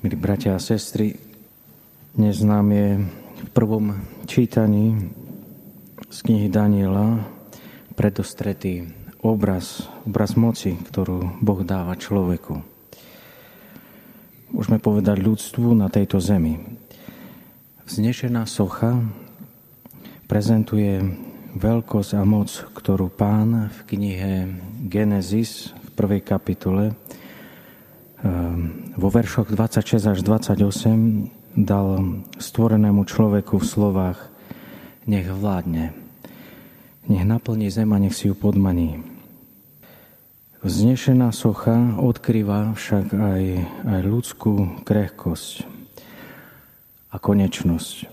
Milí bratia a sestry, dnes nám je v prvom čítaní z knihy Daniela predostretý obraz, obraz moci, ktorú Boh dáva človeku. Môžeme povedať ľudstvu na tejto zemi. Vznešená socha prezentuje veľkosť a moc, ktorú pán v knihe Genesis v prvej kapitole vo veršoch 26 až 28 dal stvorenému človeku v slovách nech vládne, nech naplní zem nech si ju podmaní. Vznešená socha odkrýva však aj, aj ľudskú krehkosť a konečnosť.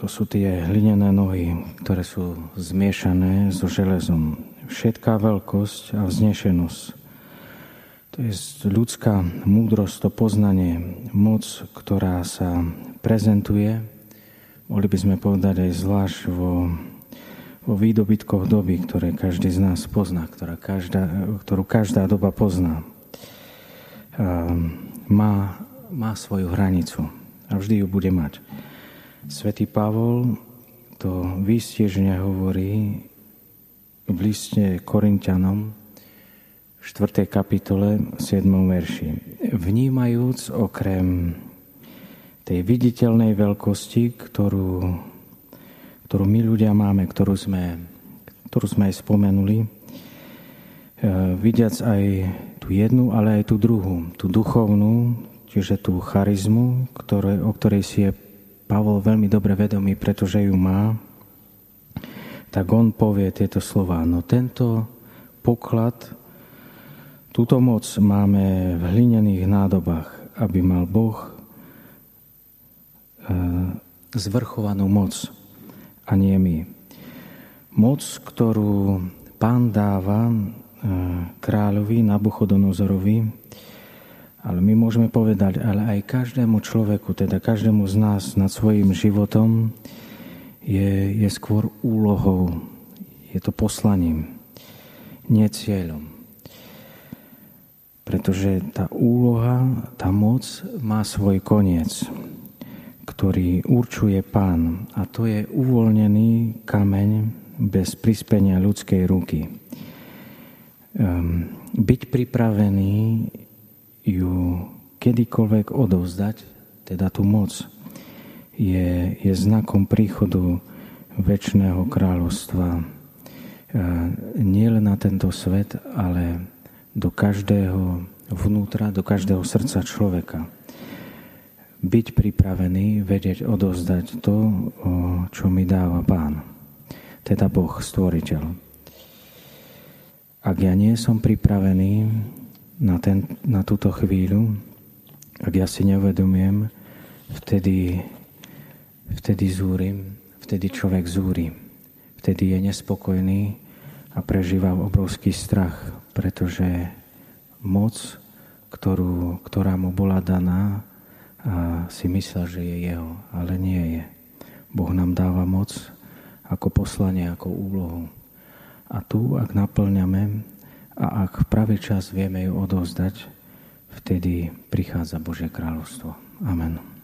To sú tie hlinené nohy, ktoré sú zmiešané so železom. Všetká veľkosť a vznešenosť to je ľudská múdrosť, to poznanie, moc, ktorá sa prezentuje, mohli by sme povedať aj zvlášť vo, vo výdobytkoch doby, ktoré každý z nás pozná, ktorá každá, ktorú každá doba pozná. Má, má svoju hranicu a vždy ju bude mať. Svetý Pavol to výstiežne hovorí v liste Korintianom, 4. kapitole 7. verši. Vnímajúc okrem tej viditeľnej veľkosti, ktorú, ktorú my ľudia máme, ktorú sme, ktorú sme aj spomenuli, e, vidiac aj tú jednu, ale aj tú druhú, tú duchovnú, čiže tú charizmu, ktoré, o ktorej si je Pavol veľmi dobre vedomý, pretože ju má, tak on povie tieto slova. No tento poklad Túto moc máme v hlinených nádobách, aby mal Boh e, zvrchovanú moc a nie my. Moc, ktorú pán dáva e, kráľovi Nabuchodonozorovi, ale my môžeme povedať, ale aj každému človeku, teda každému z nás nad svojim životom je, je skôr úlohou, je to poslaním, nie cieľom. Pretože tá úloha, tá moc má svoj koniec, ktorý určuje pán. A to je uvoľnený kameň bez prispenia ľudskej ruky. Ehm, byť pripravený ju kedykoľvek odovzdať, teda tú moc, je, je znakom príchodu väčšného kráľovstva. Ehm, nie len na tento svet, ale do každého vnútra, do každého srdca človeka. Byť pripravený, vedieť odozdať to, čo mi dáva Pán, teda Boh, Stvoriteľ. Ak ja nie som pripravený na, ten, na túto chvíľu, ak ja si neuvedomiem, vtedy, vtedy zúrim, vtedy človek zúri, vtedy je nespokojný a prežíva obrovský strach, pretože moc, ktorú, ktorá mu bola daná, a si myslel, že je jeho, ale nie je. Boh nám dáva moc ako poslanie, ako úlohu. A tu, ak naplňame a ak v pravý čas vieme ju odovzdať, vtedy prichádza Božie kráľovstvo. Amen.